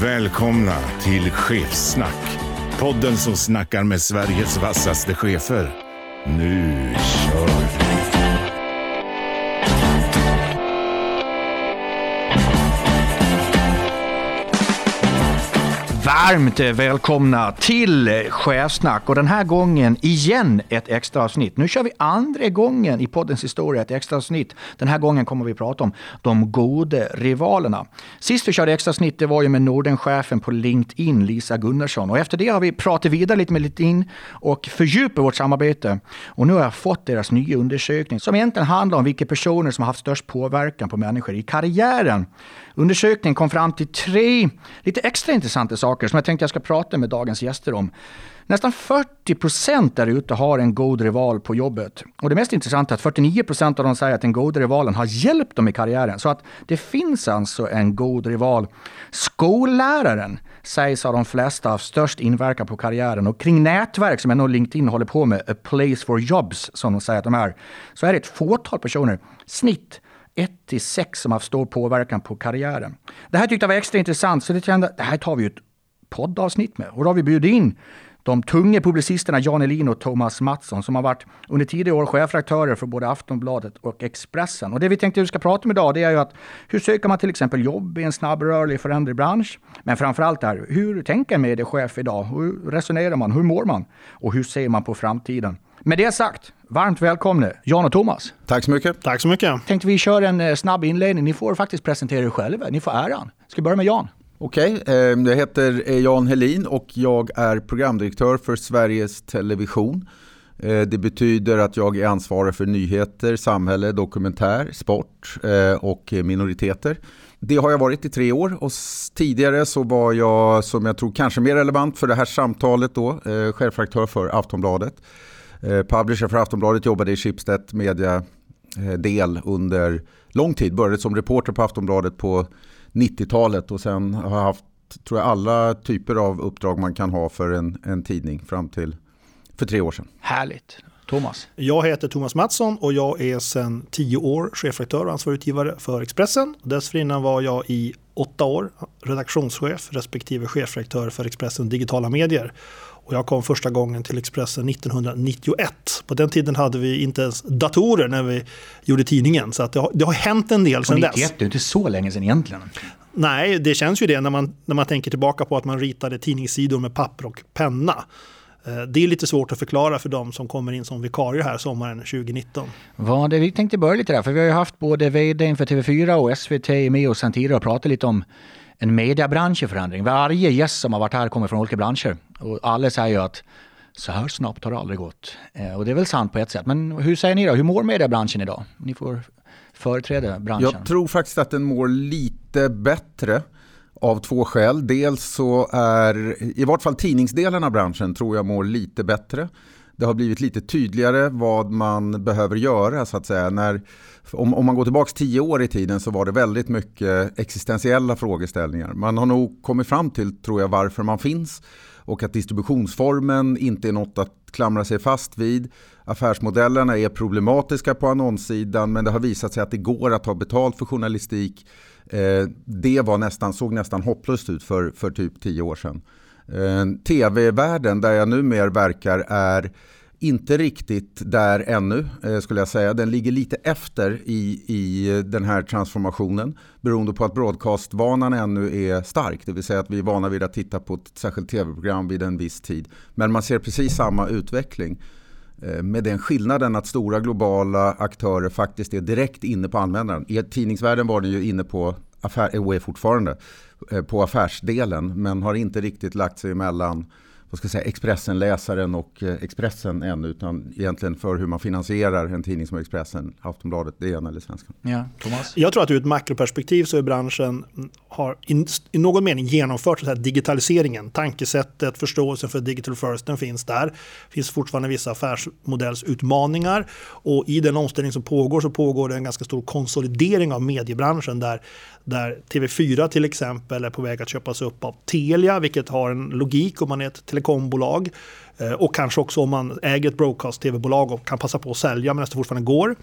Välkomna till Chefsnack. Podden som snackar med Sveriges vassaste chefer. Nu Varmt välkomna till Chefsnack och den här gången igen ett extra avsnitt. Nu kör vi andra gången i poddens historia ett extra avsnitt. Den här gången kommer vi prata om de goda rivalerna. Sist vi körde extra avsnitt det var ju med Nordenchefen på LinkedIn, Lisa Gunnarsson. Och efter det har vi pratat vidare lite med LinkedIn och fördjupat vårt samarbete. Och nu har jag fått deras nya undersökning som egentligen handlar om vilka personer som har haft störst påverkan på människor i karriären. Undersökningen kom fram till tre lite extra intressanta saker som jag tänkte jag ska prata med dagens gäster om. Nästan 40 procent där ute har en god rival på jobbet. Och det mest intressanta är att 49 procent av dem säger att den goda rivalen har hjälpt dem i karriären. Så att det finns alltså en god rival. Skolläraren sägs av de flesta ha störst inverkan på karriären. Och kring nätverk, som ändå LinkedIn håller på med, a place for jobs, som de säger att de är, så är det ett fåtal personer, snitt 1 till 6 som har haft stor påverkan på karriären. Det här tyckte jag var extra intressant, så det kände det här tar vi ett poddavsnitt med. Och då har vi bjudit in de tunga publicisterna Jan Elin och Thomas Mattsson som har varit under tidigare år chefredaktörer för både Aftonbladet och Expressen. Och det vi tänkte att vi ska prata om idag det är ju att hur söker man till exempel jobb i en snabbrörlig föränderlig bransch? Men framförallt det här, hur tänker en mediechef idag? Hur resonerar man? Hur mår man? Och hur ser man på framtiden? Med det sagt, varmt välkomna Jan och Thomas. Tack så mycket. Tack så mycket. Tänkte vi kör en eh, snabb inledning. Ni får faktiskt presentera er själva. Ni får äran. Ska vi börja med Jan? Okej, okay, jag heter eh, Jan Helin och jag är programdirektör för Sveriges Television. Eh, det betyder att jag är ansvarig för nyheter, samhälle, dokumentär, sport eh, och minoriteter. Det har jag varit i tre år och tidigare så var jag, som jag tror kanske mer relevant för det här samtalet då, chefredaktör för Aftonbladet. Publisher för Aftonbladet jobbade i Schibsted media del under lång tid. Började som reporter på Aftonbladet på 90-talet och sen har jag haft tror jag, alla typer av uppdrag man kan ha för en, en tidning fram till för tre år sedan. Härligt. Thomas? Jag heter Thomas Mattsson och jag är sedan tio år chefredaktör och ansvarig utgivare för Expressen. Dessförinnan var jag i åtta år redaktionschef respektive chefredaktör för Expressen Digitala Medier. Och jag kom första gången till Expressen 1991. På den tiden hade vi inte ens datorer när vi gjorde tidningen. Så att det, har, det har hänt en del sedan dess. 91 det är inte så länge sedan egentligen. Nej, det känns ju det när man, när man tänker tillbaka på att man ritade tidningssidor med papper och penna. Eh, det är lite svårt att förklara för de som kommer in som vikarier här sommaren 2019. Vad det, vi tänkte börja lite där, för vi har ju haft både vd för TV4 och SVT med oss sedan tidigare och pratat lite om en mediabransch i förändring. Varje gäst som har varit här kommer från olika branscher och alla säger ju att så här snabbt har det aldrig gått. Eh, och det är väl sant på ett sätt. Men hur säger ni då? Hur mår mediebranschen idag? Ni får företräda branschen. Jag tror faktiskt att den mår lite bättre av två skäl. Dels så är, i vart fall tidningsdelen av branschen tror jag mår lite bättre. Det har blivit lite tydligare vad man behöver göra så att säga. När, om, om man går tillbaka tio år i tiden så var det väldigt mycket existentiella frågeställningar. Man har nog kommit fram till, tror jag, varför man finns och att distributionsformen inte är något att klamra sig fast vid. Affärsmodellerna är problematiska på annonssidan men det har visat sig att det går att ta betalt för journalistik. Eh, det var nästan, såg nästan hopplöst ut för, för typ tio år sedan. Eh, Tv-världen där jag numera verkar är inte riktigt där ännu eh, skulle jag säga. Den ligger lite efter i, i den här transformationen beroende på att broadcastvanan ännu är stark. Det vill säga att vi är vana vid att titta på ett särskilt tv-program vid en viss tid. Men man ser precis samma utveckling eh, med den skillnaden att stora globala aktörer faktiskt är direkt inne på användaren. I tidningsvärlden var den ju inne på affär, och är fortfarande, Eh, på affärsdelen men har inte riktigt lagt sig emellan vad ska jag säga, Expressen-läsaren och eh, Expressen än, utan egentligen för hur man finansierar en tidning som Expressen, Aftonbladet, DN eller Svenskan. Ja, Thomas? Jag tror att ur ett makroperspektiv så är branschen har in, i någon mening genomfört så här digitaliseringen. Tankesättet, förståelsen för digital first, den finns där. Det finns fortfarande vissa affärsmodellsutmaningar och i den omställning som pågår så pågår det en ganska stor konsolidering av mediebranschen där, där TV4 till exempel är på väg att köpas upp av Telia, vilket har en logik om man är ett telekombolag. Eh, och kanske också om man äger ett broadcast-tv-bolag och kan passa på att sälja medan det fortfarande går.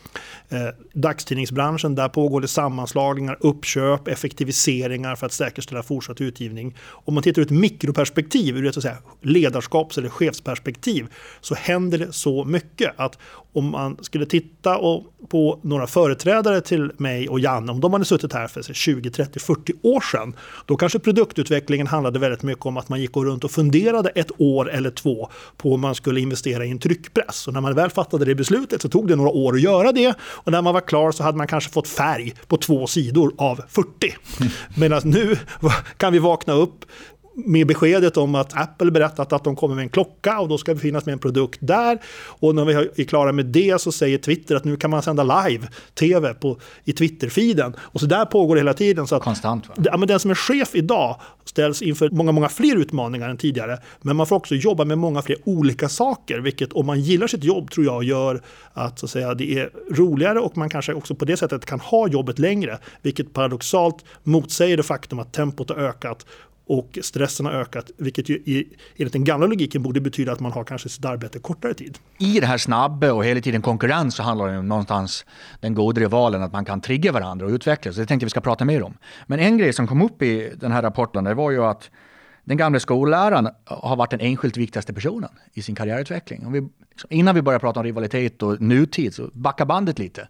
Eh, dagstidningsbranschen, där pågår det sammanslagningar, uppköp, effektiviseringar för att säkerställa fortsatt utgivning. Om man tittar ur ett mikroperspektiv, ur ett så att säga, ledarskaps eller chefsperspektiv, så händer det så mycket att om man skulle titta på några företrädare till mig och Janne, om de hade suttit här för 20, 30, 40 år sedan, då kanske produktutvecklingen handlade väldigt mycket om att man gick runt och funderade ett år eller två på om man skulle investera i en tryckpress. Och när man väl fattade det beslutet så tog det några år att göra det. Och när man var klar så hade man kanske fått färg på två sidor av 40. Medan nu kan vi vakna upp med beskedet om att Apple berättat att de kommer med en klocka och då ska vi finnas med en produkt där. Och när vi är klara med det så säger Twitter att nu kan man sända live-tv på, i Twitter-feeden. Och så där pågår det hela tiden. Så att, Konstant va? Ja, men den som är chef idag ställs inför många, många fler utmaningar än tidigare. Men man får också jobba med många fler olika saker, vilket om man gillar sitt jobb tror jag gör att, så att säga, det är roligare och man kanske också på det sättet kan ha jobbet längre, vilket paradoxalt motsäger det faktum att tempot har ökat och stressen har ökat, vilket ju i, enligt den gamla logiken borde betyda att man har kanske sitt arbete kortare tid. I det här snabba och hela tiden konkurrens så handlar det om någonstans den goda rivalen, att man kan trigga varandra och utvecklas. Det tänkte vi ska prata mer om. Men en grej som kom upp i den här rapporten, det var ju att den gamla skolläraren har varit den enskilt viktigaste personen i sin karriärutveckling. Vi, innan vi börjar prata om rivalitet och nutid, så backa bandet lite.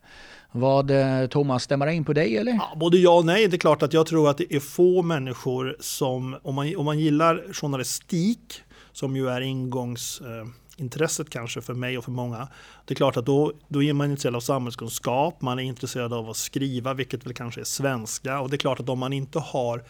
Vad, eh, Thomas, stämmer det in på dig eller? Ja, både ja och nej. Det är klart att jag tror att det är få människor som, om man, om man gillar journalistik, som ju är ingångsintresset kanske för mig och för många. Det är klart att då, då är man intresserad av samhällskunskap, man är intresserad av att skriva, vilket väl kanske är svenska. Och det är klart att om man inte har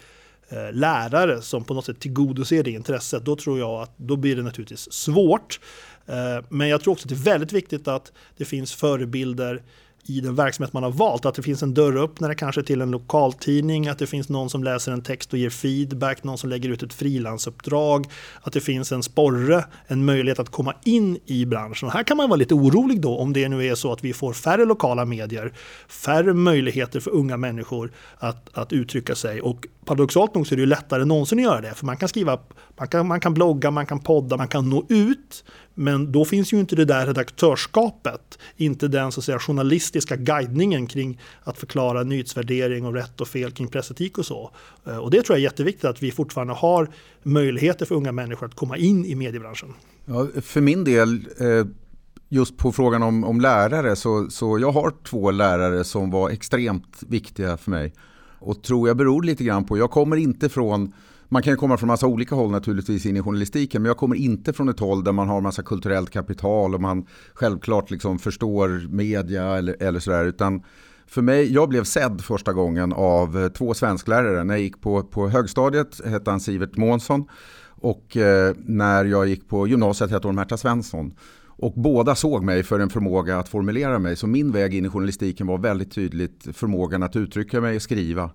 eh, lärare som på något sätt tillgodoser det intresset, då tror jag att då blir det naturligtvis svårt. Eh, men jag tror också att det är väldigt viktigt att det finns förebilder i den verksamhet man har valt. Att det finns en dörröppnare kanske till en lokaltidning, att det finns någon som läser en text och ger feedback, någon som lägger ut ett frilansuppdrag, att det finns en sporre, en möjlighet att komma in i branschen. Och här kan man vara lite orolig då om det nu är så att vi får färre lokala medier, färre möjligheter för unga människor att, att uttrycka sig. Och paradoxalt nog så är det ju lättare än någonsin att göra det, för man kan skriva, man kan, man kan blogga, man kan podda, man kan nå ut, men då finns ju inte det där redaktörskapet, inte den så att säga, journalistiska guidningen kring att förklara nyhetsvärdering och rätt och fel kring pressetik och så. Eh, och det tror jag är jätteviktigt att vi fortfarande har möjligheter för unga människor att komma in i mediebranschen. Ja, för min del, eh, just på frågan om, om lärare, så, så jag har två lärare som var extremt viktiga för mig. Och tror jag beror lite grann på, jag kommer inte från man kan ju komma från massa olika håll naturligtvis in i journalistiken men jag kommer inte från ett håll där man har massa kulturellt kapital och man självklart liksom förstår media eller, eller sådär. Utan för mig, jag blev sedd första gången av eh, två svensklärare. När jag gick på, på högstadiet hette han Sivert Månsson och eh, när jag gick på gymnasiet hette hon Märta Svensson. Och båda såg mig för en förmåga att formulera mig. Så min väg in i journalistiken var väldigt tydligt förmågan att uttrycka mig och skriva.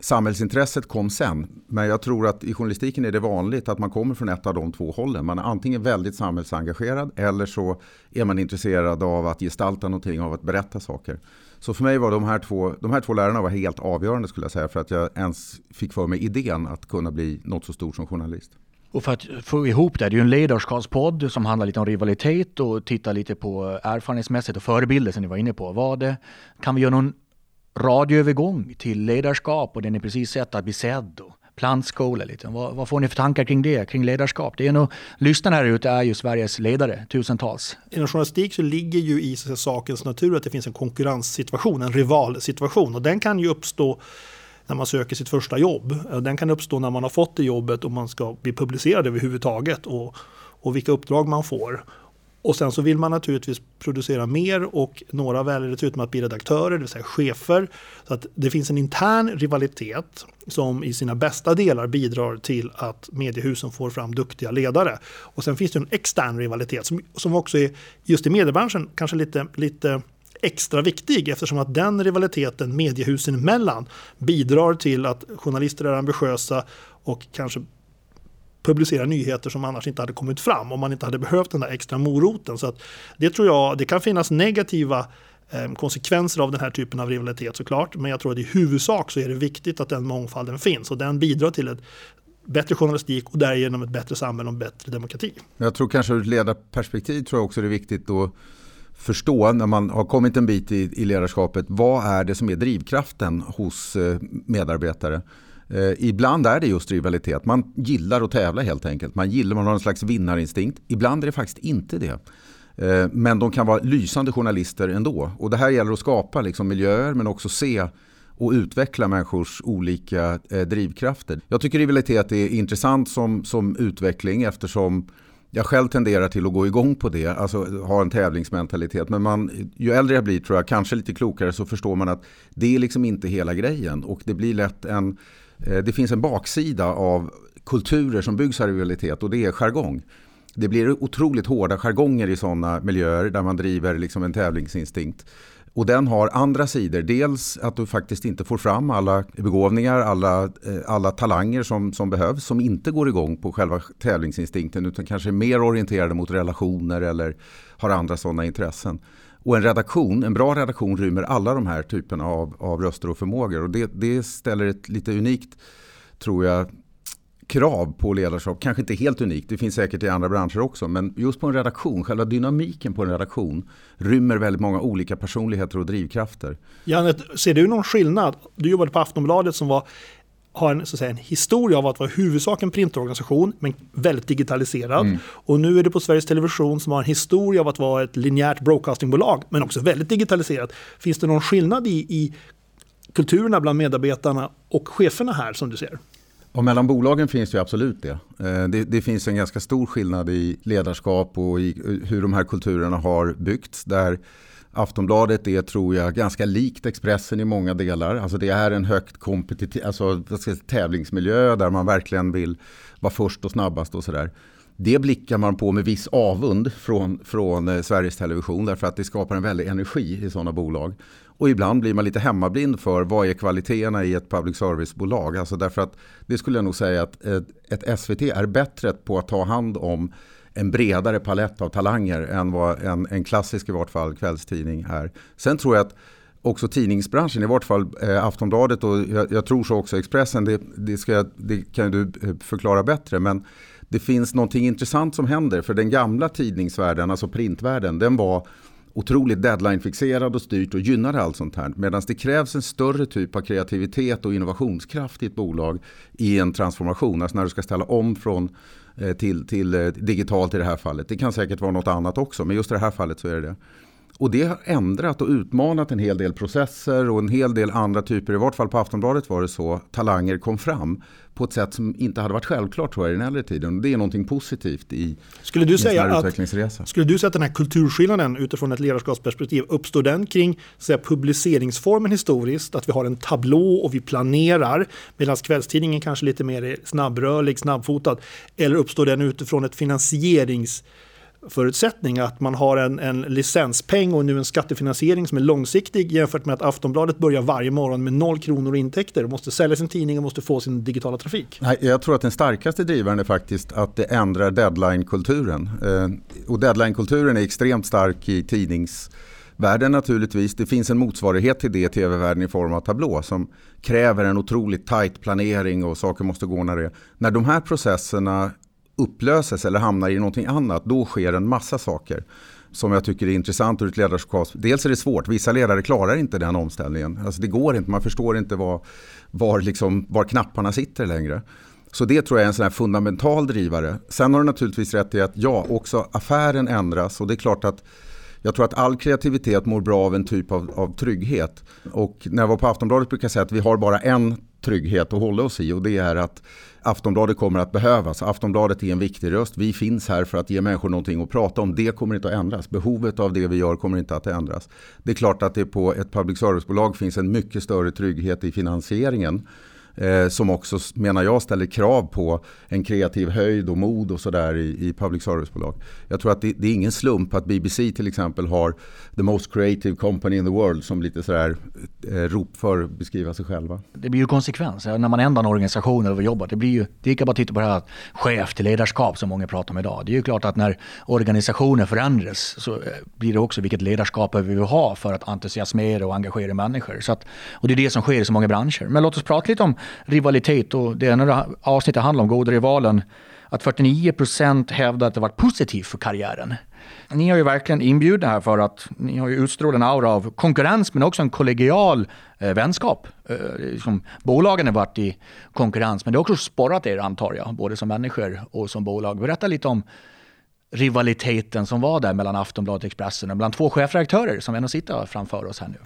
Samhällsintresset kom sen, men jag tror att i journalistiken är det vanligt att man kommer från ett av de två hållen. Man är antingen väldigt samhällsengagerad eller så är man intresserad av att gestalta någonting, av att berätta saker. Så för mig var de här två, de här två lärarna var helt avgörande skulle jag säga för att jag ens fick för mig idén att kunna bli något så stort som journalist. Och för att få ihop det, det är ju en ledarskapspodd som handlar lite om rivalitet och tittar lite på erfarenhetsmässigt och förebilder som ni var inne på. Vad kan vi göra någon radioövergång till ledarskap och den är precis sett att bli sedd och plantskola lite. Vad, vad, får ni för tankar kring det, kring ledarskap? Det är nog, lyssnarna här ute är ju Sveriges ledare, tusentals. Inom journalistik så ligger ju i sakens natur att det finns en konkurrenssituation, en rivalsituation och den kan ju uppstå när man söker sitt första jobb. Eh, den kan uppstå när man har fått det jobbet och man ska bli publicerad överhuvudtaget och, och vilka uppdrag man får. Och sen så vill man naturligtvis producera mer och några väljer dessutom att bli redaktörer, det vill säga chefer. Så att det finns en intern rivalitet som i sina bästa delar bidrar till att mediehusen får fram duktiga ledare. Och sen finns det en extern rivalitet som, som också är just i mediebranschen kanske lite, lite extra viktig eftersom att den rivaliteten mediehusen emellan bidrar till att journalister är ambitiösa och kanske publicera nyheter som annars inte hade kommit fram om man inte hade behövt den där extra moroten. Så att det tror jag, det kan finnas negativa eh, konsekvenser av den här typen av rivalitet såklart. Men jag tror att i huvudsak så är det viktigt att den mångfalden finns och den bidrar till ett bättre journalistik och därigenom ett bättre samhälle och bättre demokrati. Jag tror kanske ur ett ledarperspektiv tror jag också det är viktigt att förstå när man har kommit en bit i, i ledarskapet. Vad är det som är drivkraften hos eh, medarbetare? Eh, ibland är det just rivalitet. Man gillar att tävla helt enkelt. Man gillar, man har en slags vinnarinstinkt. Ibland är det faktiskt inte det. Eh, men de kan vara lysande journalister ändå. Och det här gäller att skapa liksom miljöer men också se och utveckla människors olika eh, drivkrafter. Jag tycker rivalitet är intressant som, som utveckling eftersom jag själv tenderar till att gå igång på det, alltså ha en tävlingsmentalitet. Men man, ju äldre jag blir tror jag, kanske lite klokare, så förstår man att det är liksom inte hela grejen. Och det blir lätt en eh, det finns en baksida av kulturer som byggs av rivalitet och det är jargong. Det blir otroligt hårda jargonger i sådana miljöer där man driver liksom en tävlingsinstinkt. Och den har andra sidor. Dels att du faktiskt inte får fram alla begåvningar, alla, eh, alla talanger som, som behövs som inte går igång på själva tävlingsinstinkten utan kanske är mer orienterade mot relationer eller har andra sådana intressen. Och en redaktion, en bra redaktion rymmer alla de här typerna av, av röster och förmågor. Och det, det ställer ett lite unikt, tror jag, krav på ledarskap. Kanske inte helt unikt, det finns säkert i andra branscher också. Men just på en redaktion, själva dynamiken på en redaktion rymmer väldigt många olika personligheter och drivkrafter. Janet, ser du någon skillnad? Du jobbade på Aftonbladet som var har en, så att säga, en historia av att vara huvudsak en printorganisation, men väldigt digitaliserad. Mm. Och nu är det på Sveriges Television som har en historia av att vara ett linjärt broadcastingbolag, men också väldigt digitaliserat. Finns det någon skillnad i, i kulturerna bland medarbetarna och cheferna här som du ser? Och mellan bolagen finns det absolut det. Eh, det. det. finns en ganska stor skillnad i ledarskap och i eh, hur de här kulturerna har byggts. Där Aftonbladet är, tror jag, ganska likt Expressen i många delar. Alltså det är en högt kompetitiv, alltså, tävlingsmiljö där man verkligen vill vara först och snabbast och sådär. Det blickar man på med viss avund från, från eh, Sveriges Television därför att det skapar en väldig energi i sådana bolag. Och ibland blir man lite hemmablind för vad är kvaliteterna i ett public service-bolag. Alltså därför att det skulle jag nog säga att eh, ett, ett SVT är bättre på att ta hand om en bredare palett av talanger än vad en, en klassisk i vart fall kvällstidning är. Sen tror jag att också tidningsbranschen, i vart fall eh, Aftonbladet och jag, jag, tror så också Expressen, det, det, ska, det kan du eh, förklara bättre. Men det finns någonting intressant som händer för den gamla tidningsvärlden, alltså printvärlden, den var otroligt deadline-fixerad och styrt och gynnade allt sånt här. Medan det krävs en större typ av kreativitet och innovationskraft i ett bolag i en transformation. Alltså när du ska ställa om från eh, till, till eh, digitalt i det här fallet. Det kan säkert vara något annat också, men just i det här fallet så är det det. Och det har ändrat och utmanat en hel del processer och en hel del andra typer, i vart fall på Aftonbladet var det så, talanger kom fram på ett sätt som inte hade varit självklart tror jag i den äldre tiden. Det är någonting positivt i skulle du säga att, utvecklingsresa. Skulle du säga att den här kulturskillnaden utifrån ett ledarskapsperspektiv, uppstår den kring säga, publiceringsformen historiskt, att vi har en tablå och vi planerar, medan kvällstidningen kanske lite mer är snabbrörlig, snabbfotad, eller uppstår den utifrån ett finansierings förutsättning att man har en, en licenspeng och nu en skattefinansiering som är långsiktig jämfört med att Aftonbladet börjar varje morgon med noll kronor i intäkter och måste sälja sin tidning och måste få sin digitala trafik. Nej, jag tror att den starkaste drivaren är faktiskt att det ändrar deadline-kulturen. Eh, och deadline-kulturen är extremt stark i tidningsvärlden naturligtvis. Det finns en motsvarighet till det i tv-världen i form av tablå som kräver en otroligt tajt planering och saker måste gå när det När de här processerna upplöses eller hamnar i någonting annat, då sker en massa saker som jag tycker är intressant ur ett ledarskap. Dels är det svårt, vissa ledare klarar inte den omställningen. Alltså det går inte, man förstår inte var, var, liksom, var knapparna sitter längre. Så det tror jag är en sån fundamental drivare. Sen har du naturligtvis rätt i att ja, också affären ändras och det är klart att jag tror att all kreativitet mår bra av en typ av, av trygghet. Och när jag var på Aftonbladet brukar jag säga att vi har bara en trygghet att hålla oss i och det är att Aftonbladet kommer att behövas. Aftonbladet är en viktig röst. Vi finns här för att ge människor någonting att prata om. Det kommer inte att ändras. Behovet av det vi gör kommer inte att ändras. Det är klart att det på ett public service-bolag finns en mycket större trygghet i finansieringen eh, som också menar jag ställer krav på en kreativ höjd och mod och sådär i, i public service-bolag. Jag tror att det, det, är ingen slump att BBC till exempel har the most creative company in the world som lite sådär eh, rop för att beskriva sig själva. Det blir ju konsekvens när man ändrar en organisation eller jobbar. Det blir ju, det är bara att titta på det här chef till ledarskap som många pratar om idag. Det är ju klart att när organisationer förändras så eh, blir det också vilket ledarskap vi vill ha för att entusiasmera och engagera människor. Så att, och det är det som sker i så många branscher. Men låt oss prata lite om rivalitet och det ena avsnittet handlar om goda rivalen. Att 49 procent hävdar att det varit positivt för karriären. Ni har ju verkligen inbjudit här för att ni har ju utstrålat en aura av konkurrens men också en kollegial eh, vänskap. Eh, liksom, bolagen har varit i konkurrens men det har också sporrat er antar jag, både som människor och som bolag. Berätta lite om rivaliteten som var där mellan Aftonbladet och Expressen och mellan två chefredaktörer som ändå sitter framför oss här nu.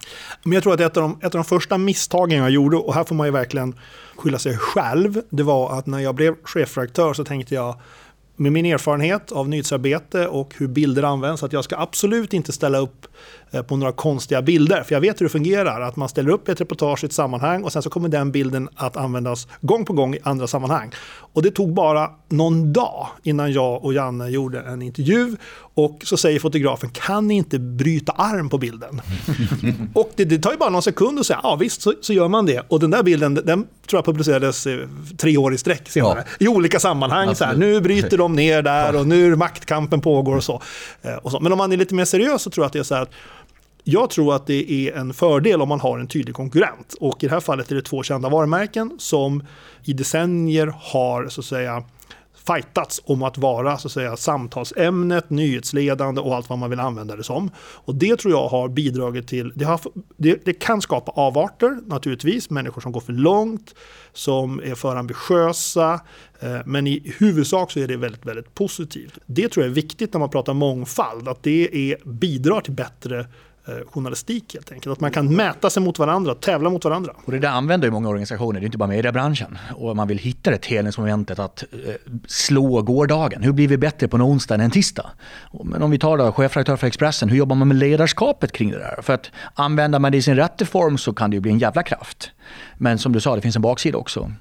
Men jag tror att ett av, de, ett av de första misstagen jag gjorde, och här får man ju verkligen skylla sig själv, det var att när jag blev chefredaktör så tänkte jag med min erfarenhet av nyhetsarbete och hur bilder används att jag ska absolut inte ställa upp på några konstiga bilder. För jag vet hur det fungerar, att man ställer upp ett reportage i ett sammanhang och sen så kommer den bilden att användas gång på gång i andra sammanhang. Och det tog bara någon dag innan jag och Janne gjorde en intervju och så säger fotografen, kan ni inte bryta arm på bilden? och det, det, tar ju bara någon sekund att säga, ja visst så, så, gör man det. Och den där bilden, den tror jag publicerades tre år i sträck senare. Ja. I olika sammanhang. Så här, nu bryter de ner där och nu maktkampen pågår och så. Eh, och så. Men om man är lite mer seriös så tror jag att det är så här att jag tror att det är en fördel om man har en tydlig konkurrent. Och i det här fallet är det två kända varumärken som i decennier har så att säga fightats om att vara så att säga, samtalsämnet, nyhetsledande och allt vad man vill använda det som. Och det tror jag har bidragit till, det, har, det, det kan skapa avarter naturligtvis, människor som går för långt, som är för ambitiösa, eh, men i huvudsak så är det väldigt, väldigt positivt. Det tror jag är viktigt när man pratar mångfald, att det är, bidrar till bättre Eh, journalistik helt enkelt. Att man kan mäta sig mot varandra, tävla mot varandra. Och det där använder ju många organisationer, det är inte bara mediebranschen. Och man vill hitta det helhetsmomentet att eh, slå gårdagen. Hur blir vi bättre på en onsdag än en tisdag? Men om vi tar då chefredaktör för Expressen, hur jobbar man med ledarskapet kring det där? För att använder man det i sin rätta form så kan det ju bli en jävla kraft. Men som du sa, det finns en baksida också.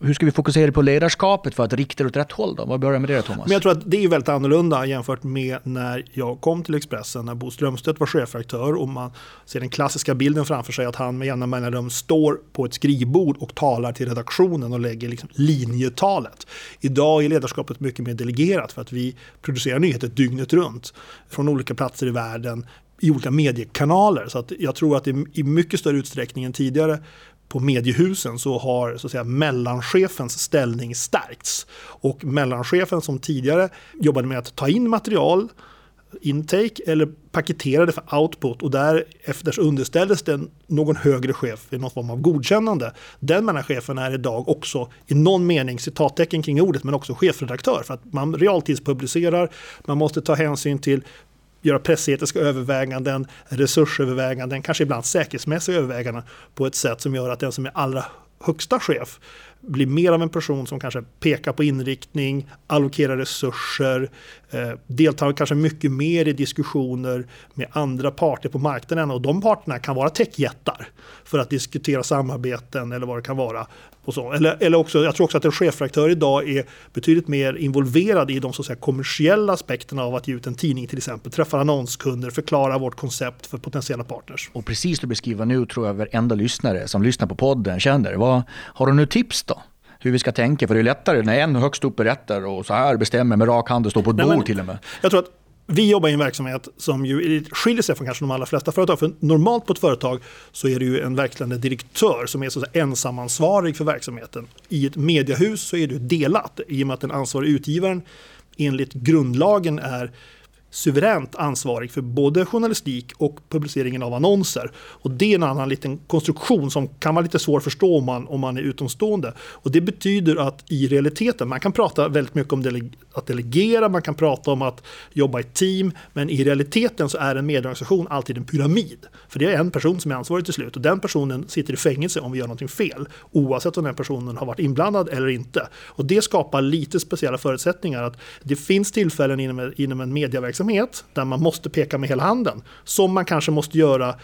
Hur ska vi fokusera på ledarskapet för att rikta det åt rätt håll? Då? Vad börjar med det Thomas? Men jag tror att det är väldigt annorlunda jämfört med när jag kom till Expressen, när Bo Strömstedt var chefredaktör och man ser den klassiska bilden framför sig att han med jämna mellanrum står på ett skrivbord och talar till redaktionen och lägger liksom linjetalet. Idag är ledarskapet mycket mer delegerat för att vi producerar nyheter dygnet runt från olika platser i världen i olika mediekanaler. Så att jag tror att det i mycket större utsträckning än tidigare på mediehusen så har så att säga, mellanchefens ställning stärkts. Och mellanchefen som tidigare jobbade med att ta in material, intake eller paketerade för output och därefter underställdes den någon högre chef i någon form av godkännande. Den mellanchefen är idag också i någon mening citattecken kring ordet men också chefredaktör för att man realtidspublicerar, man måste ta hänsyn till göra pressetiska överväganden, resursöverväganden, kanske ibland säkerhetsmässiga överväganden på ett sätt som gör att den som är allra högsta chef blir mer av en person som kanske pekar på inriktning, allokerar resurser, Eh, deltar kanske mycket mer i diskussioner med andra parter på marknaden och de parterna kan vara techjättar för att diskutera samarbeten eller vad det kan vara. Och så. Eller, eller också, jag tror också att en chefredaktör idag är betydligt mer involverad i de så att säga, kommersiella aspekterna av att ge ut en tidning till exempel. Träffa annonskunder, förklara vårt koncept för potentiella partners. Och precis du beskriver nu tror jag varenda lyssnare som lyssnar på podden känner. Vad, har du nu tips då? Hur vi ska tänka. För det är lättare när en högst upp berättar och så här bestämmer med rak hand och står på ett Nej, bord till och med. Jag tror att vi jobbar i en verksamhet som ju skiljer sig från kanske de allra flesta företag. För normalt på ett företag så är det ju en verkställande direktör som är så ensamansvarig för verksamheten. I ett mediehus så är det delat i och med att den ansvariga utgivaren enligt grundlagen är suveränt ansvarig för både journalistik och publiceringen av annonser. Och det är en annan liten konstruktion som kan vara lite svår att förstå om man, om man är utomstående. Och det betyder att i realiteten, man kan prata väldigt mycket om dele att delegera, man kan prata om att jobba i team, men i realiteten så är en medieorganisation alltid en pyramid. För det är en person som är ansvarig till slut och den personen sitter i fängelse om vi gör någonting fel, oavsett om den personen har varit inblandad eller inte. Och det skapar lite speciella förutsättningar. att Det finns tillfällen inom, inom en medieverksamhet verksamhet där man måste peka med hela handen. Som man kanske måste göra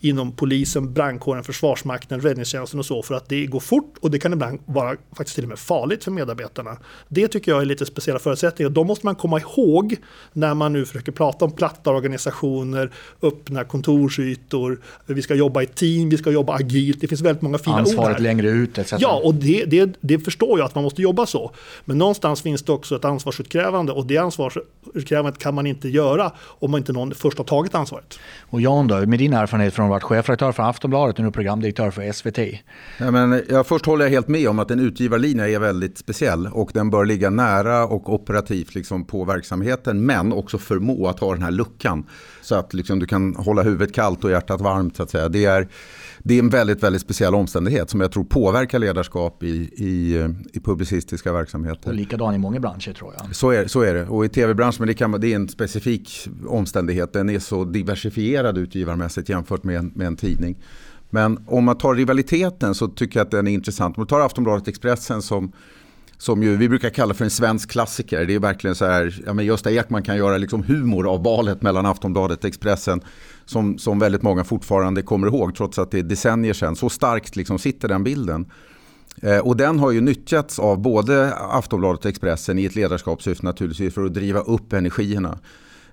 inom polisen, brandkåren, försvarsmakten, räddningstjänsten och så för att det går fort och det kan ibland vara faktiskt till och med farligt för medarbetarna. Det tycker jag är lite speciella förutsättningar. De måste man komma ihåg när man nu försöker prata om platta organisationer, öppna kontorsytor, vi ska jobba i team, vi ska jobba agilt. Det finns väldigt många fina Ansvaret ord Ansvaret längre ut etc. Ja, och det, det, det förstår jag att man måste jobba så. Men någonstans finns det också ett ansvarsutkrävande och det ansvarsutkrävandet kan man inte göra om man inte någon först har tagit ansvaret. Och Jan då, med din erfarenhet från har varit chefredaktör för Aftonbladet och nu programdirektör för SVT. Ja, men eh, jag först håller jag helt med om att en utgivarlinje är väldigt speciell och den bör ligga nära och operativt liksom på verksamheten men också förmå att ha den här luckan så att liksom du kan hålla huvudet kallt och hjärtat varmt. Så att säga. Det, är, det är en väldigt, väldigt speciell omständighet som jag tror påverkar ledarskap i, i, i publicistiska verksamheter. Och likadan i många branscher tror jag. Så är, så är det. Och i tv-branschen, men det, kan, det är en specifik omständighet. Den är så diversifierad utgivarmässigt jämfört med en, med en tidning. Men om man tar rivaliteten så tycker jag att den är intressant. Om man tar Aftonbladet Expressen som som ju vi brukar kalla för en svensk klassiker. Det är verkligen så här, ja men Gösta Ekman kan göra liksom humor av valet mellan Aftonbladet och Expressen som, som väldigt många fortfarande kommer ihåg trots att det är decennier sedan. Så starkt liksom sitter den bilden. Eh, och den har ju nyttjats av både Aftonbladet och Expressen i ett ledarskapssyfte naturligtvis för att driva upp energierna.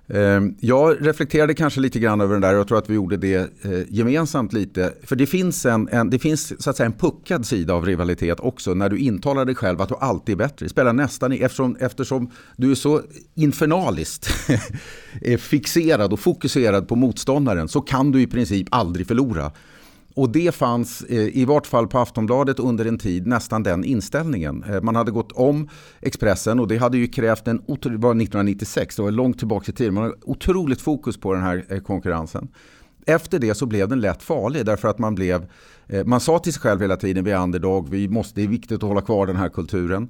Ehm, jag reflekterade kanske lite grann över den där och jag tror att vi gjorde det eh, gemensamt lite. För det finns en, en, det finns så att säga en puckad sida av rivalitet också när du intalar dig själv att du alltid är bättre. Det spelar nästan eftersom, eftersom du är så infernaliskt eh, fixerad och fokuserad på motståndaren så kan du i princip aldrig förlora. Och det fanns, eh, i vart fall på Aftonbladet under en tid, nästan den inställningen. Eh, man hade gått om Expressen och det hade ju krävt en, det var 1996, det var långt tillbaka i tiden, man hade otroligt fokus på den här eh, konkurrensen. Efter det så blev den lätt farlig därför att man blev, man sa till sig själv hela tiden, vi är underdog, vi måste, det är viktigt att hålla kvar den här kulturen.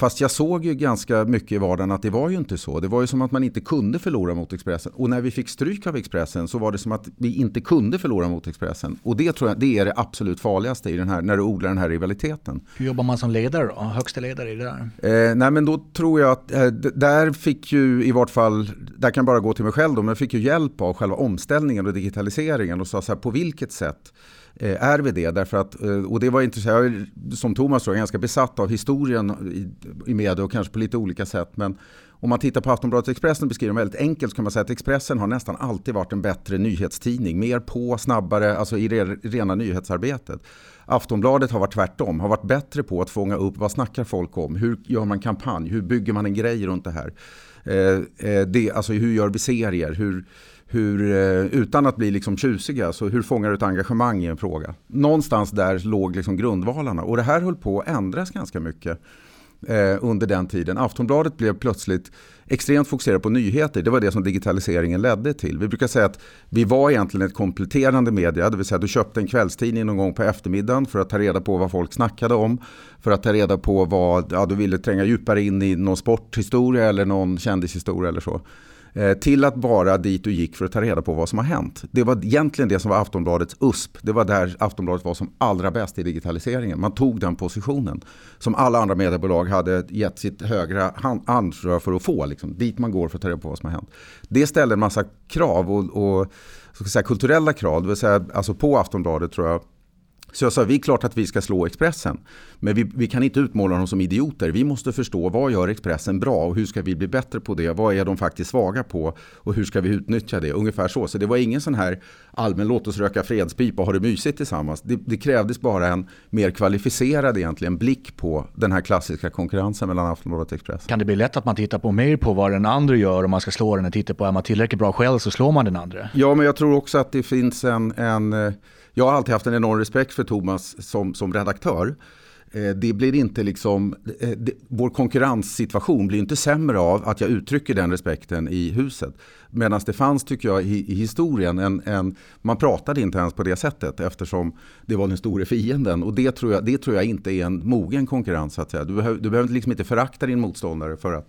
Fast jag såg ju ganska mycket i vardagen att det var ju inte så. Det var ju som att man inte kunde förlora mot Expressen. Och när vi fick stryk av Expressen så var det som att vi inte kunde förlora mot Expressen. Och det tror jag det är det absolut farligaste i den här, när du odlar den här rivaliteten. Hur jobbar man som ledare då? Högsta ledare i det där? Eh, nej men då tror jag att eh, där fick ju i vart fall, där kan jag bara gå till mig själv då, men jag fick ju hjälp av själva omställningen och digitaliseringen och sa så här på vilket sätt Eh, är vi det? Därför att, eh, och det var intressant, som Thomas tror, ganska besatt av historien i, i media och kanske på lite olika sätt. Men om man tittar på Aftonbladet Expressen beskriver de väldigt enkelt så kan man säga att Expressen har nästan alltid varit en bättre nyhetstidning. Mer på, snabbare, alltså i det rena nyhetsarbetet. Aftonbladet har varit tvärtom, har varit bättre på att fånga upp vad snackar folk om, hur gör man kampanj, hur bygger man en grej runt det här. Eh, eh, det, alltså hur gör vi serier, hur, hur, eh, utan att bli liksom tjusiga, så hur fångar du ett engagemang i en fråga? Någonstans där låg liksom grundvalarna. Och det här höll på att ändras ganska mycket eh, under den tiden. Aftonbladet blev plötsligt extremt fokuserat på nyheter. Det var det som digitaliseringen ledde till. Vi brukar säga att vi var egentligen ett kompletterande media. Det vill säga du köpte en kvällstidning någon gång på eftermiddagen för att ta reda på vad folk snackade om. För att ta reda på vad ja, du ville tränga djupare in i någon sporthistoria eller någon kändishistoria eller så. Eh, till att bara dit du gick för att ta reda på vad som har hänt. Det var egentligen det som var Aftonbladets USP. Det var där Aftonbladet var som allra bäst i digitaliseringen. Man tog den positionen som alla andra mediebolag hade gett sitt högra ansvar för att få. Liksom, dit man går för att ta reda på vad som har hänt. Det ställde en massa krav och, och så säga, kulturella krav. Det vill säga, alltså på Aftonbladet tror jag så jag sa, vi är klart att vi ska slå Expressen. Men vi, vi, kan inte utmåla dem som idioter. Vi måste förstå vad gör Expressen bra och hur ska vi bli bättre på det? Vad är de faktiskt svaga på och hur ska vi utnyttja det? Ungefär så. Så det var ingen sån här allmän låt oss röka fredspipa och ha det mysigt tillsammans. Det, det krävdes bara en mer kvalificerad egentligen blick på den här klassiska konkurrensen mellan Aftonbladet och Expressen. Kan det bli lätt att man tittar på mer på vad den andra gör om man ska slå den och titta på är man tillräckligt bra själv så slår man den andra? Ja, men jag tror också att det finns en, en jag har alltid haft en enorm respekt för Thomas som, som redaktör. Eh, det blir inte liksom, eh, vår konkurrenssituation blir inte sämre av att jag uttrycker den respekten i huset. Medan det fanns, tycker jag, i, historien, en, en, man pratade inte ens på det sättet eftersom det var den store fienden. Och det tror jag, det tror jag inte är en mogen konkurrens. att säga. Du, behöver, du behöver liksom inte förakta din motståndare för att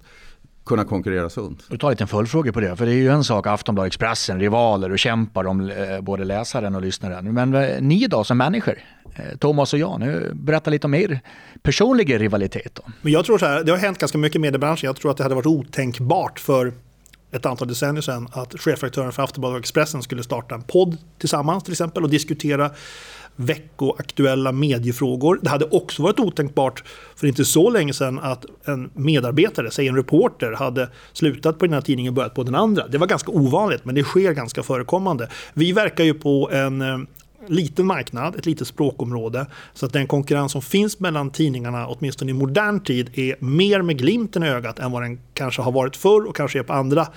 kunna konkurrera sunt. Du tar lite en följdfråga på det, för det är ju en sak Aftonbladet Expressen, rivaler och kämpar om eh, både läsaren och lyssnaren. Men ni då som människor, Eh, Thomas och jag. berätta lite om er personliga rivalitet. Då. Men jag tror så här, det har hänt ganska mycket i mediebranschen. Jag tror att det hade varit otänkbart för ett antal decennier sedan att chefredaktören för Aftonbladet och Expressen skulle starta en podd tillsammans till exempel och diskutera veckoaktuella mediefrågor. Det hade också varit otänkbart för inte så länge sedan att en medarbetare, säg en reporter, hade slutat på den här tidningen och börjat på den andra. Det var ganska ovanligt, men det sker ganska förekommande. Vi verkar ju på en eh, liten marknad, ett litet språkområde. Så att den konkurrens som finns mellan tidningarna, åtminstone i modern tid, är mer med glimten i ögat än vad den kanske har varit förr och kanske är på andra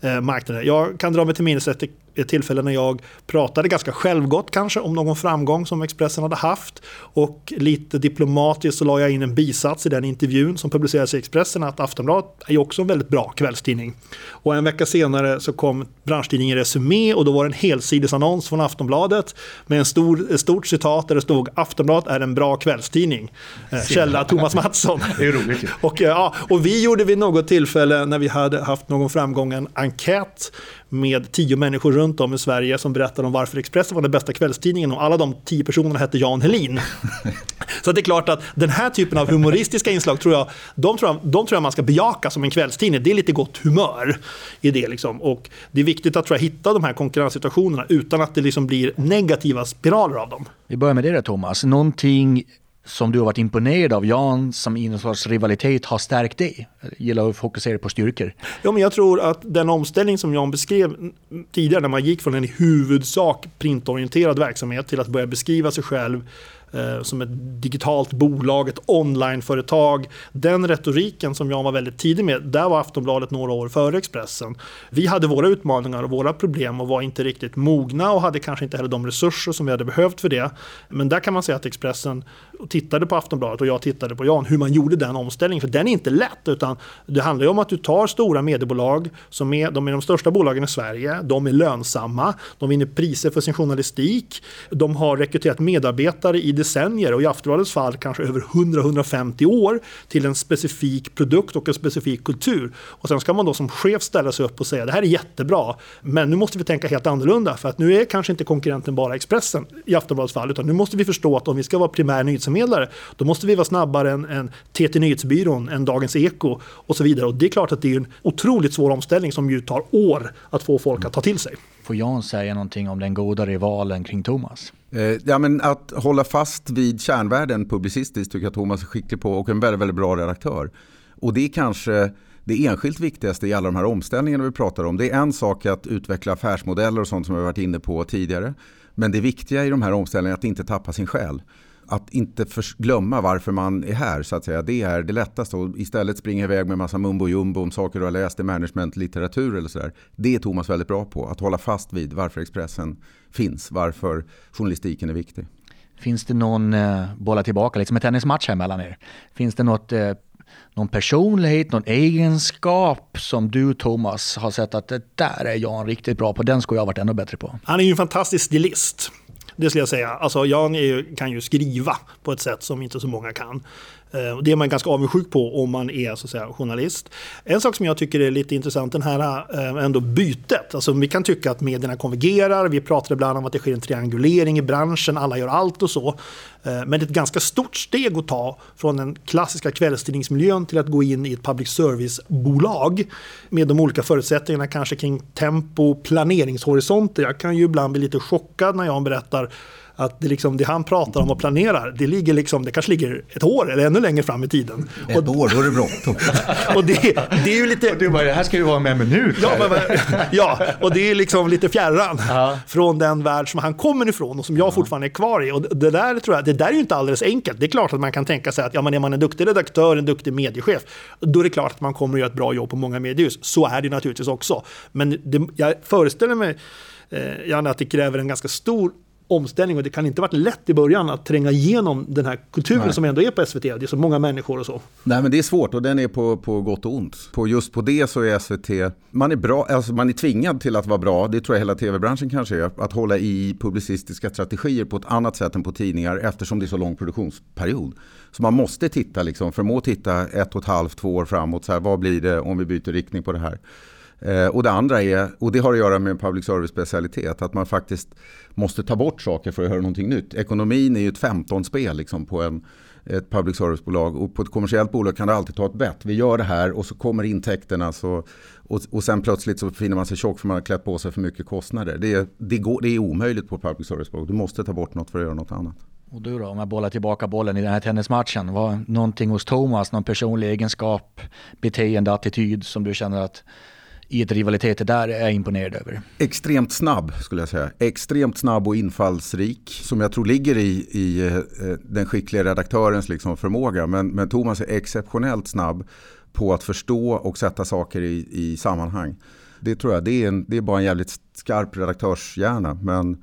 eh, marknader. Jag kan dra mig till minnes ett ett tillfälle när jag pratade ganska självgott kanske om någon framgång som Expressen hade haft. Och lite diplomatiskt så la jag in en bisats i den intervjun som publicerades i Expressen att Aftonbladet är också en väldigt bra kvällstidning. Och en vecka senare så kom branschtidningen Resumé och då var det en helsidesannons från Aftonbladet med en stor, ett stort citat där det stod Aftonbladet är en bra kvällstidning. Eh, källa Thomas Mattsson. Det är roligt. Och, ja, och vi gjorde vid något tillfälle när vi hade haft någon framgång en enkät med tio människor runt om i Sverige som berättade om varför Expressen var den bästa kvällstidningen och alla de tio personerna hette Jan Helin. Så det är klart att den här typen av humoristiska inslag tror jag, de tror jag, de tror jag man ska bejaka som en kvällstidning. Det är lite gott humör i det. Liksom. Och det är viktigt att tror jag, hitta de här konkurrenssituationerna utan att det liksom blir negativa spiraler av dem. Vi börjar med det där Thomas. Någonting som du har varit imponerad av Jan som i någon sorts rivalitet har stärkt dig? Gillar att fokusera på styrkor. Ja, men jag tror att den omställning som Jan beskrev tidigare när man gick från en i huvudsak printorienterad verksamhet till att börja beskriva sig själv Eh, som ett digitalt bolag, ett onlineföretag. Den retoriken som Jan var väldigt tidig med, där var Aftonbladet några år före Expressen. Vi hade våra utmaningar och våra problem och var inte riktigt mogna och hade kanske inte heller de resurser som vi hade behövt för det. Men där kan man säga att Expressen och tittade på Aftonbladet och jag tittade på Jan, hur man gjorde den omställningen. För den är inte lätt, utan det handlar ju om att du tar stora mediebolag som är, de är de största bolagen i Sverige, de är lönsamma, de vinner priser för sin journalistik, de har rekryterat medarbetare i decennier och i Aftonbladets fall kanske över 100-150 år till en specifik produkt och en specifik kultur. Och sen ska man då som chef ställa sig upp och säga det här är jättebra, men nu måste vi tänka helt annorlunda för att nu är kanske inte konkurrenten bara Expressen i Aftonbladets fall, utan nu måste vi förstå att om vi ska vara primär nyhetsförmedlare, då måste vi vara snabbare än, än TT Nyhetsbyrån, än Dagens Eko och så vidare. Och det är klart att det är en otroligt svår omställning som ju tar år att få folk att ta till sig. Får Jan säga någonting om den goda rivalen kring Thomas? Eh, ja, men att hålla fast vid kärnvärden publicistiskt tycker jag Thomas är skicklig på och en väldigt, väldigt bra redaktör. Och det är kanske det enskilt viktigaste i alla de här omställningarna vi pratar om. Det är en sak att utveckla affärsmodeller och sånt som vi varit inne på tidigare. Men det viktiga i de här omställningarna är att inte tappa sin själ att inte glömma varför man är här. så att säga. Det är det lättaste. Och istället springa iväg med massa mumbo jumbo om saker du har läst i managementlitteratur eller sådär. Det är Thomas väldigt bra på. Att hålla fast vid varför Expressen finns. Varför journalistiken är viktig. Finns det någon, eh, bolla tillbaka, liksom en tennismatch här mellan er. Finns det något, eh, någon personlighet, någon egenskap som du Thomas har sett att det där är Jan riktigt bra på. Den skulle jag ha varit ännu bättre på. Han är ju en fantastisk stilist. Det skulle jag säga. Alltså, Jan är, kan ju skriva på ett sätt som inte så många kan. Eh, det är man ganska avundsjuk på om man är så att säga, journalist. En sak som jag tycker är lite intressant, den här eh, ändå bytet. Alltså, vi kan tycka att medierna konvergerar, vi pratar ibland om att det sker en triangulering i branschen, alla gör allt och så. Eh, men det är ett ganska stort steg att ta från den klassiska kvällstidningsmiljön till att gå in i ett public service-bolag med de olika förutsättningarna, kanske kring tempo, och planeringshorisonter. Jag kan ju ibland bli lite chockad när jag berättar att det, liksom, det han pratar om och planerar, det, ligger liksom, det kanske ligger ett år eller ännu längre fram i tiden. Ett och, år, då är det bråttom. och det, det är ju lite... Och du bara, det här ska ju vara om en minut. Ja, men, ja, och det är liksom lite fjärran ja. från den värld som han kommer ifrån och som jag fortfarande är kvar i. Och det där tror jag, det där är ju inte alldeles enkelt. Det är klart att man kan tänka sig att ja, men är man en duktig redaktör, en duktig mediechef, då är det klart att man kommer att göra ett bra jobb på många mediehus. Så är det naturligtvis också. Men det, jag föreställer mig, eh, Janne, att det kräver en ganska stor omställning och det kan inte varit lätt i början att tränga igenom den här kulturen Nej. som ändå är på SVT. Det är så många människor och så. Nej men det är svårt och den är på, på gott och ont. På just på det så är SVT, man är, bra, alltså man är tvingad till att vara bra, det tror jag hela tv-branschen kanske är, att hålla i publicistiska strategier på ett annat sätt än på tidningar eftersom det är så lång produktionsperiod. Så man måste titta, liksom, förmå titta ett och ett halvt, två år framåt. Så här, vad blir det om vi byter riktning på det här? Eh, och det andra är, och det har att göra med en public service specialitet, att man faktiskt måste ta bort saker för att göra någonting nytt. Ekonomin är ju ett 15-spel liksom, på en, ett public service-bolag och på ett kommersiellt bolag kan du alltid ta ett bett. Vi gör det här och så kommer intäkterna så, och, och sen plötsligt så finner man sig tjock för man har klätt på sig för mycket kostnader. Det, det, går, det är omöjligt på public service-bolag. Du måste ta bort något för att göra något annat. Och du då, om jag bollar tillbaka bollen i den här tennismatchen. Var någonting hos Thomas, någon personlig egenskap, beteende, attityd som du känner att i ett rivalitet där är jag imponerad över. Extremt snabb skulle jag säga. Extremt snabb och infallsrik som jag tror ligger i, i eh, den skickliga redaktörens liksom förmåga. Men, men Thomas är exceptionellt snabb på att förstå och sätta saker i, i sammanhang. Det tror jag, det är, en, det är bara en jävligt skarp redaktörshjärna. Men,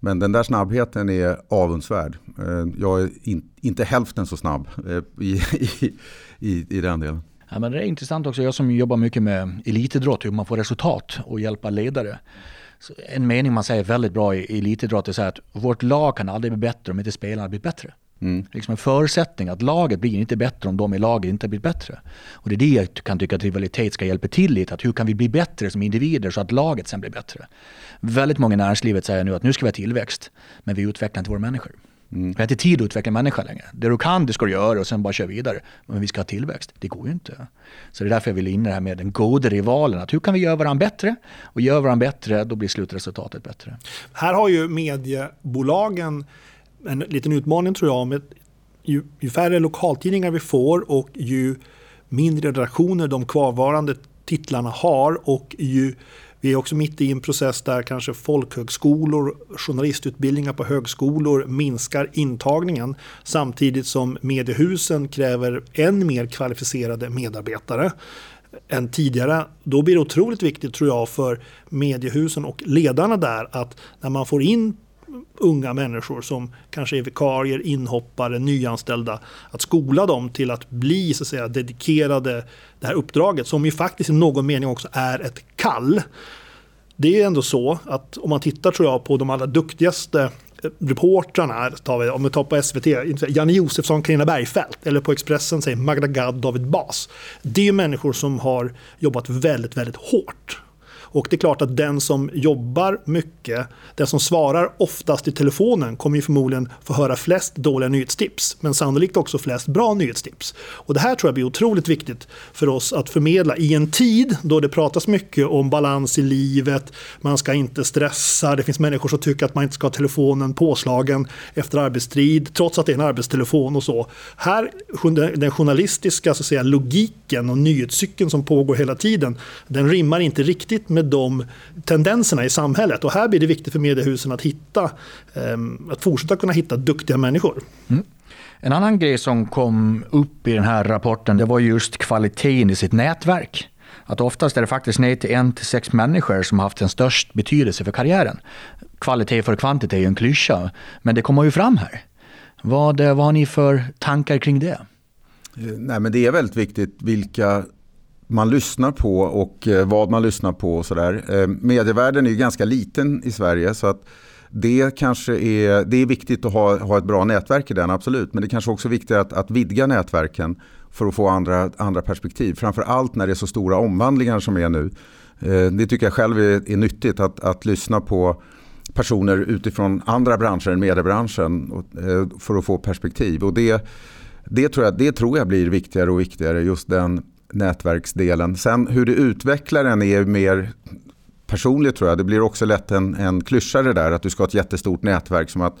men den där snabbheten är avundsvärd. Eh, jag är in, inte hälften så snabb eh, i, i, i, i den delen. Ja, men det är intressant också, jag som jobbar mycket med elitidrott, hur man får resultat och hjälpa ledare. Så en mening man säger väldigt bra i elitidrott är att vårt lag kan aldrig bli bättre om inte spelarna blir bättre. Mm. Liksom en förutsättning att laget blir inte bättre om de i laget inte blir bättre. Och det är det jag kan tycka att rivalitet ska hjälpa till i. Att hur kan vi bli bättre som individer så att laget sen blir bättre? Väldigt många i näringslivet säger nu att nu ska vi ha tillväxt, men vi utvecklar inte våra människor. Mm. Vi har inte tid att utveckla människa längre. Det du kan, det ska du göra och sen bara köra vidare. Men vi ska ha tillväxt. Det går ju inte. Så det är därför jag vill in i det här med den gode rivalen. Att hur kan vi göra varandra bättre? Och gör varandra bättre, då blir slutresultatet bättre. Här har ju mediebolagen en liten utmaning tror jag. Med ju, ju färre lokaltidningar vi får och ju mindre redaktioner de kvarvarande titlarna har och ju vi är också mitt i en process där kanske folkhögskolor, journalistutbildningar på högskolor minskar intagningen samtidigt som mediehusen kräver än mer kvalificerade medarbetare än tidigare. Då blir det otroligt viktigt tror jag för mediehusen och ledarna där att när man får in unga människor som kanske är vikarier, inhoppare, nyanställda. Att skola dem till att bli så att säga, dedikerade det här uppdraget som ju faktiskt i någon mening också är ett kall. Det är ändå så att om man tittar tror jag på de allra duktigaste eh, reportrarna, tar vi, om vi tar på SVT, Janne Josefsson, Carina Bergfeldt eller på Expressen säger Magda Gad, David Bas. Det är människor som har jobbat väldigt, väldigt hårt och det är klart att den som jobbar mycket, den som svarar oftast i telefonen kommer ju förmodligen få höra flest dåliga nyhetstips, men sannolikt också flest bra nyhetstips. Och det här tror jag blir otroligt viktigt för oss att förmedla i en tid då det pratas mycket om balans i livet, man ska inte stressa, det finns människor som tycker att man inte ska ha telefonen påslagen efter arbetstid, trots att det är en arbetstelefon och så. Här, den journalistiska så att säga, logiken och nyhetscykeln som pågår hela tiden, den rimmar inte riktigt med de tendenserna i samhället. Och här blir det viktigt för mediehusen att hitta, ehm, att fortsätta kunna hitta duktiga människor. Mm. En annan grej som kom upp i den här rapporten det var just kvaliteten i sitt nätverk. Att oftast är det faktiskt ner till en till sex människor som har haft den störst betydelse för karriären. Kvalitet för kvantitet är ju en klyscha, men det kommer ju fram här. Vad, vad har ni för tankar kring det? Eh, nej, men det är väldigt viktigt vilka man lyssnar på och eh, vad man lyssnar på och sådär. Eh, medievärlden är ju ganska liten i Sverige så att det kanske är, det är viktigt att ha, ha ett bra nätverk i den, absolut. Men det kanske också är viktigt att, att vidga nätverken för att få andra, andra perspektiv. Framför allt när det är så stora omvandlingar som är nu. Eh, det tycker jag själv är, är nyttigt att, att lyssna på personer utifrån andra branscher än mediebranschen för att få perspektiv. Och det, det, tror jag, det tror jag blir viktigare och viktigare, just den nätverksdelen. Sen hur du utvecklar den är mer personligt tror jag. Det blir också lätt en, en klyscha det där att du ska ha ett jättestort nätverk som att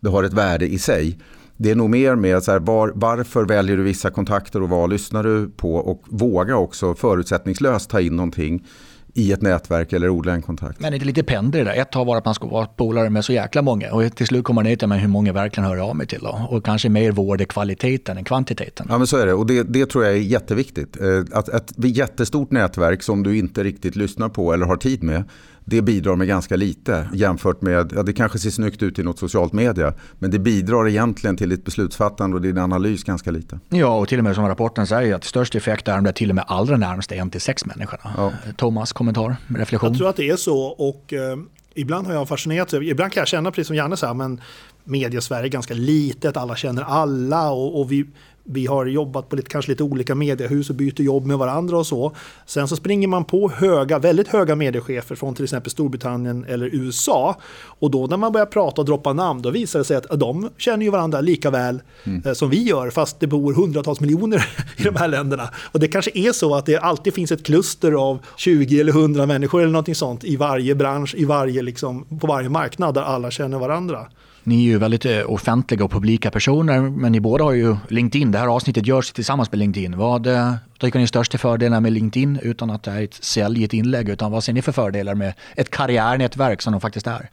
det har ett värde i sig. Det är nog mer med så här, var, varför väljer du vissa kontakter och vad lyssnar du på och våga också förutsättningslöst ta in någonting i ett nätverk eller odla en kontakt. Men inte lite pendel där. Ett har varit att man ska vara polare med så jäkla många och till slut kommer man ner till hur många verkligen hör av mig till. Då. Och kanske mer vård är kvaliteten än kvantiteten. Ja men så är det och det, det tror jag är jätteviktigt. Eh, att ett jättestort nätverk som du inte riktigt lyssnar på eller har tid med det bidrar med ganska lite jämfört med, ja det kanske ser snyggt ut i något socialt media, men det bidrar egentligen till ditt beslutsfattande och din analys ganska lite. Ja, och till och med som rapporten säger att störst effekt är de till och med allra närmaste en till sex människorna. Ja. Thomas, kommentar, reflektion? Jag tror att det är så och eh, ibland har jag fascinerats ibland kan jag känna precis som Janne sa, men media-Sverige är ganska litet, alla känner alla och, och vi, vi har jobbat på lite, kanske lite olika mediehus och byter jobb med varandra och så. Sen så springer man på höga, väldigt höga mediechefer från till exempel Storbritannien eller USA. Och då när man börjar prata och droppa namn, då visar det sig att de känner ju varandra lika väl mm. Eh, som vi gör, fast det bor hundratals miljoner i de här länderna. Och det kanske är så att det alltid finns ett kluster av 20 eller 100 människor eller någonting sånt i varje bransch, i varje, liksom, på varje marknad där alla känner varandra. Ni är ju väldigt eh, offentliga och publika personer, men ni båda har ju LinkedIn. Det här avsnittet görs tillsammans med LinkedIn. Vad eh, tycker ni är största fördelarna med LinkedIn utan att det är ett säljigt inlägg? Utan vad ser ni för fördelar med ett karriärnätverk som de faktiskt är?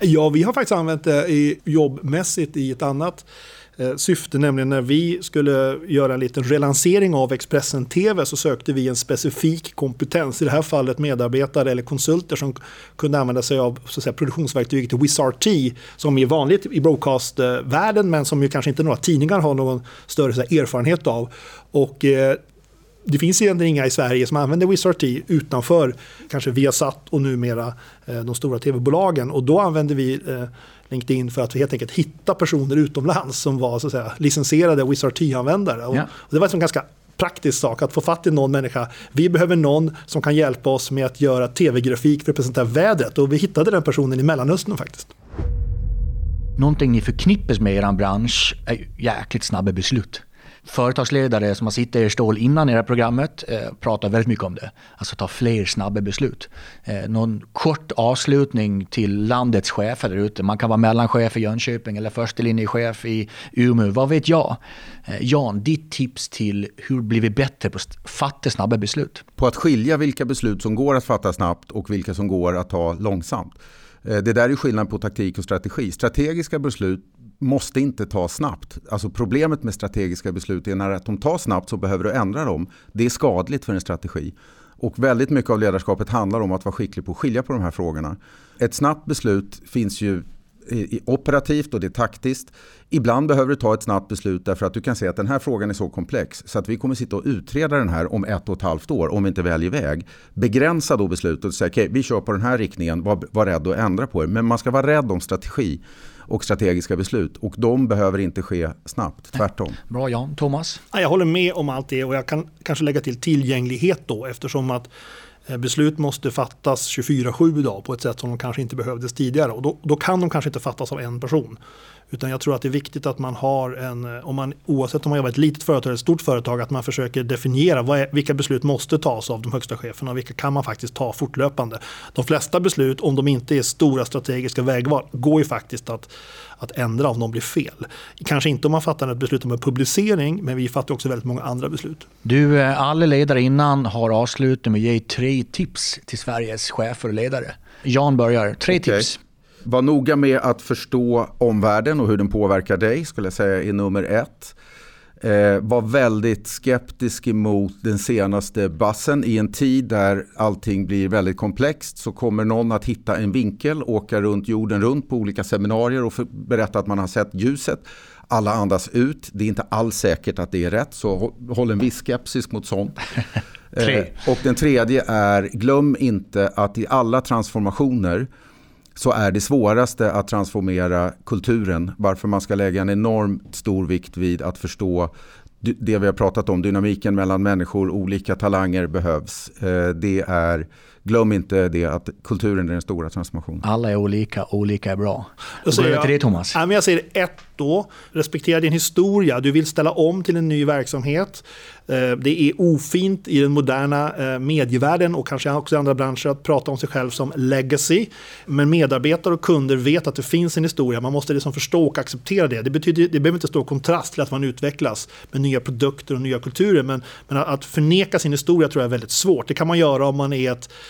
Ja, vi har faktiskt använt det i jobbmässigt i ett annat Eh, syfte, nämligen när vi skulle göra en liten relansering av Expressen TV så sökte vi en specifik kompetens, i det här fallet medarbetare eller konsulter som kunde använda sig av så att säga, produktionsverktyget WizRT som är vanligt i broadcastvärlden men som ju kanske inte några tidningar har någon större här, erfarenhet av. Och eh, det finns egentligen inga i Sverige som använder WizRT utanför kanske Viasat och numera eh, de stora tv-bolagen. Och då använder vi eh, LinkedIn för att helt enkelt hitta personer utomlands som var så att säga, licensierade WizardT-användare. Och, ja. och det var en ganska praktisk sak att få fatt i någon människa. Vi behöver någon som kan hjälpa oss med att göra tv-grafik för att presentera vädret och vi hittade den personen i Mellanöstern faktiskt. Någonting ni förknippas med i er bransch är jäkligt snabba beslut företagsledare som har suttit i er stål innan i programmet eh, pratar väldigt mycket om det. Alltså ta fler snabba beslut. Eh, någon kort avslutning till landets chefer där ute. Man kan vara mellanchef i Jönköping eller förstelinjechef i Umeå, vad vet jag. Eh, Jan, ditt tips till hur blir vi bättre på att fatta snabba beslut? På att skilja vilka beslut som går att fatta snabbt och vilka som går att ta långsamt. Eh, det där är skillnad på taktik och strategi. Strategiska beslut måste inte tas snabbt. Alltså problemet med strategiska beslut är när de tas snabbt så behöver du ändra dem. Det är skadligt för en strategi. Och väldigt mycket av ledarskapet handlar om att vara skicklig på att skilja på de här frågorna. Ett snabbt beslut finns ju operativt och det är taktiskt. Ibland behöver du ta ett snabbt beslut därför att du kan se att den här frågan är så komplex så att vi kommer sitta och utreda den här om ett och ett halvt år om vi inte väljer väg. Begränsa då beslutet och säga okej okay, vi kör på den här riktningen, var, var rädd att ändra på er. Men man ska vara rädd om strategi och strategiska beslut. Och de behöver inte ske snabbt, tvärtom. Bra Jan. Thomas? Jag håller med om allt det och jag kan kanske lägga till tillgänglighet då eftersom att eh, beslut måste fattas 24-7 idag på ett sätt som de kanske inte behövdes tidigare. Och då, då, kan de kanske inte fattas av en person. Utan jag tror att det är viktigt att man har en, om man, oavsett om man jobbar i ett litet företag eller ett stort företag, att man försöker definiera är, vilka beslut måste tas av de högsta cheferna och vilka kan man faktiskt ta fortlöpande. De flesta beslut, om de inte är stora strategiska vägval, går ju faktiskt att, att ändra om de blir fel. Kanske inte om man fattar ett beslut om en publicering, men vi fattar också väldigt många andra beslut. Du, eh, alla ledare innan har avslutat med att ge tre tips till Sveriges chefer och ledare. Jan börjar, tre okay. tips. Var noga med att förstå omvärlden och hur den påverkar dig, skulle jag säga är nummer ett. Eh, var väldigt skeptisk emot den senaste bassen. I en tid där allting blir väldigt komplext så kommer någon att hitta en vinkel, åka runt jorden runt på olika seminarier och berätta att man har sett ljuset. Alla andas ut. Det är inte alls säkert att det är rätt, så håll en viss skepsis mot sånt. eh, och den tredje är, glöm inte att i alla transformationer så är det svåraste att transformera kulturen. Varför man ska lägga en enormt stor vikt vid att förstå det vi har pratat om, dynamiken mellan människor, olika talanger behövs. Eh, det är, glöm inte det att kulturen är den stora transformationen. Alla är olika, olika är bra. Då säger jag, till dig Thomas. jag säger ett då, respektera din historia. Du vill ställa om till en ny verksamhet. Eh, det är ofint i den moderna eh, medievärlden och kanske också i andra branscher att prata om sig själv som legacy. Men medarbetare och kunder vet att det finns en historia. Man måste liksom förstå och acceptera det. Det, betyder, det behöver inte stå i kontrast till att man utvecklas med nya produkter och nya kulturer. Men, men att förneka sin historia tror jag är väldigt svårt. Det kan man göra om man är ett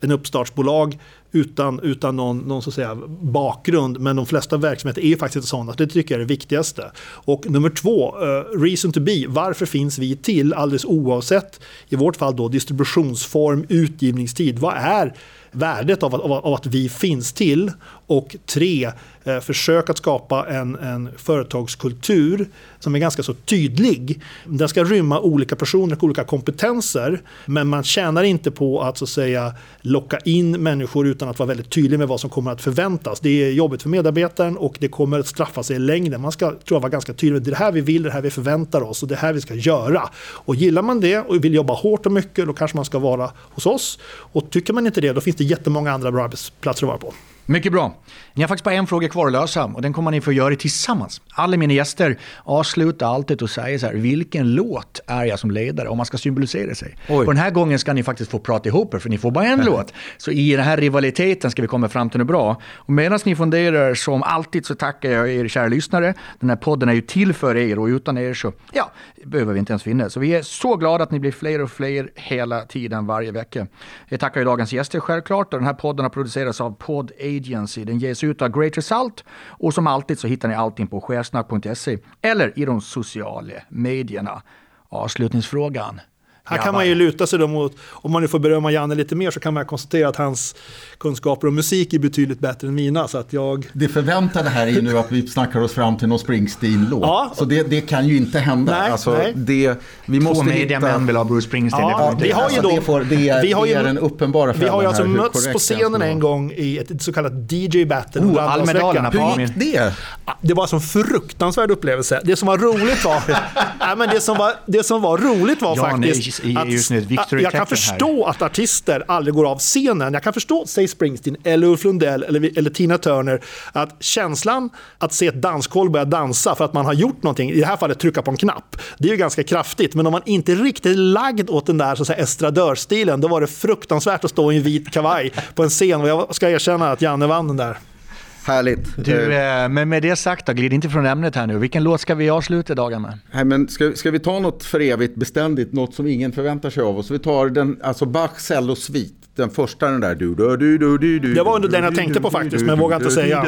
en uppstartsbolag utan, utan någon, någon så att säga, bakgrund. Men de flesta verksamheter är faktiskt inte sådana. Det tycker jag är det viktigaste. Och nummer två, uh, reason to be. Varför finns vi till alldeles oavsett, i vårt fall då distributionsform, utgivningstid. Vad är värdet av att, av att vi finns till? Och tre, eh, försök att skapa en, en företagskultur som är ganska så tydlig. Den ska rymma olika personer och olika kompetenser. Men man tjänar inte på att, så att säga, locka in människor utan att vara väldigt tydlig med vad som kommer att förväntas. Det är jobbigt för medarbetaren och det kommer att straffa sig i längden. Man ska tror jag, vara ganska tydlig med det här vi vill, det här vi förväntar oss och det här vi ska göra. Och gillar man det och vill jobba hårt och mycket då kanske man ska vara hos oss. Och tycker man inte det då finns det jättemånga andra bra arbetsplatser att vara på. Mycket bra. Ni har faktiskt bara en fråga kvar att lösa och den kommer ni få göra tillsammans. Alla mina gäster avslutar alltid och säger så här, vilken låt är jag som ledare om man ska symbolisera sig. Oj. Och den här gången ska ni faktiskt få prata ihop er för ni får bara en låt. Så i den här rivaliteten ska vi komma fram till något bra. Och medan ni funderar, som alltid så tackar jag er kära lyssnare. Den här podden är ju till för er och utan er så, ja, behöver vi inte ens finnas. Så vi är så glada att ni blir fler och fler hela tiden varje vecka. Jag tackar ju dagens gäster självklart och den här podden har producerats av Pod Agency. Den ges ut av Great Result och som alltid så hittar ni allting på chefsnack.se eller i de sociala medierna. Avslutningsfrågan. Här kan man ju luta sig då mot, om man nu får berömma Janne lite mer så kan man konstatera att hans kunskaper om musik är betydligt bättre än mina. Så att jag... Det förväntade här är ju nu att vi snackar oss fram till någon Springsteen-låt. Ja. Så det, det, kan ju inte hända. Nej, alltså, nej. Det, vi måste Två mediamän vill ha Bruce Springsteen. Ja, vi har ju då, det, får, det, är, vi har ju, det är den uppenbara Vi har ju alltså mötts på scenen en gång i ett så kallat DJ-battle. Oh, Almedalerna Hur gick det? Det var en fruktansvärd upplevelse. Det som var roligt var, nej, men det som var, det som var roligt var Jan faktiskt är just nu Victory jag kan förstå här. att artister aldrig går av scenen. Jag kan förstå, säg Springsteen, eller Ulf Lundell eller, eller Tina Turner, att känslan att se ett dansgolv börja dansa för att man har gjort någonting, i det här fallet trycka på en knapp, det är ju ganska kraftigt. Men om man inte är riktigt lagd åt den där så att säga, estradörstilen, då var det fruktansvärt att stå i en vit kavaj på en scen. Och jag ska erkänna att Janne vann den där. Härligt. Du, eh, eh, men med det sagt, då, glid inte från ämnet här nu. Vilken låt ska vi avsluta dagen med? Nej, men ska, ska vi ta något för evigt beständigt, något som ingen förväntar sig av oss? Vi tar den, alltså Bachs cellosvit. Den första den där du, du, du, du, du, du Det var under den jag tänkte på faktiskt, men vågar inte säga.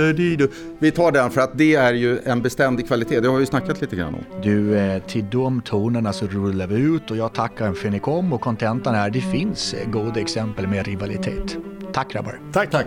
Vi tar den för att det är ju en beständig kvalitet. Det har vi snackat lite grann om. Du, eh, till de tonerna så rullar vi ut och jag tackar för att ni kom och kontentan är det finns goda exempel med rivalitet. Tack grabbar. Tack, tack.